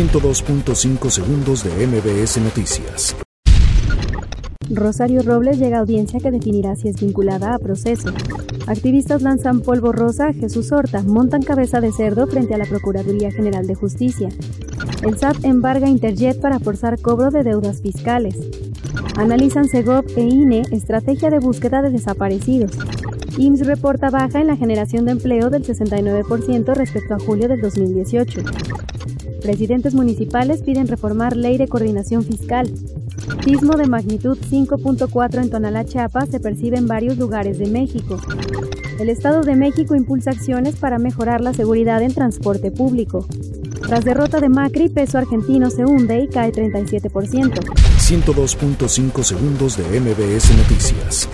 102.5 segundos de MBS Noticias. Rosario Robles llega a audiencia que definirá si es vinculada a proceso. Activistas lanzan polvo rosa a Jesús Horta, montan cabeza de cerdo frente a la Procuraduría General de Justicia. El SAT embarga Interjet para forzar cobro de deudas fiscales. Analizan Segov e INE estrategia de búsqueda de desaparecidos. IMSS reporta baja en la generación de empleo del 69% respecto a julio del 2018. Presidentes municipales piden reformar ley de coordinación fiscal. Sismo de magnitud 5.4 en Tonalá, Chiapas se percibe en varios lugares de México. El Estado de México impulsa acciones para mejorar la seguridad en transporte público. Tras derrota de Macri, peso argentino se hunde y cae 37%. 102.5 segundos de MBS Noticias.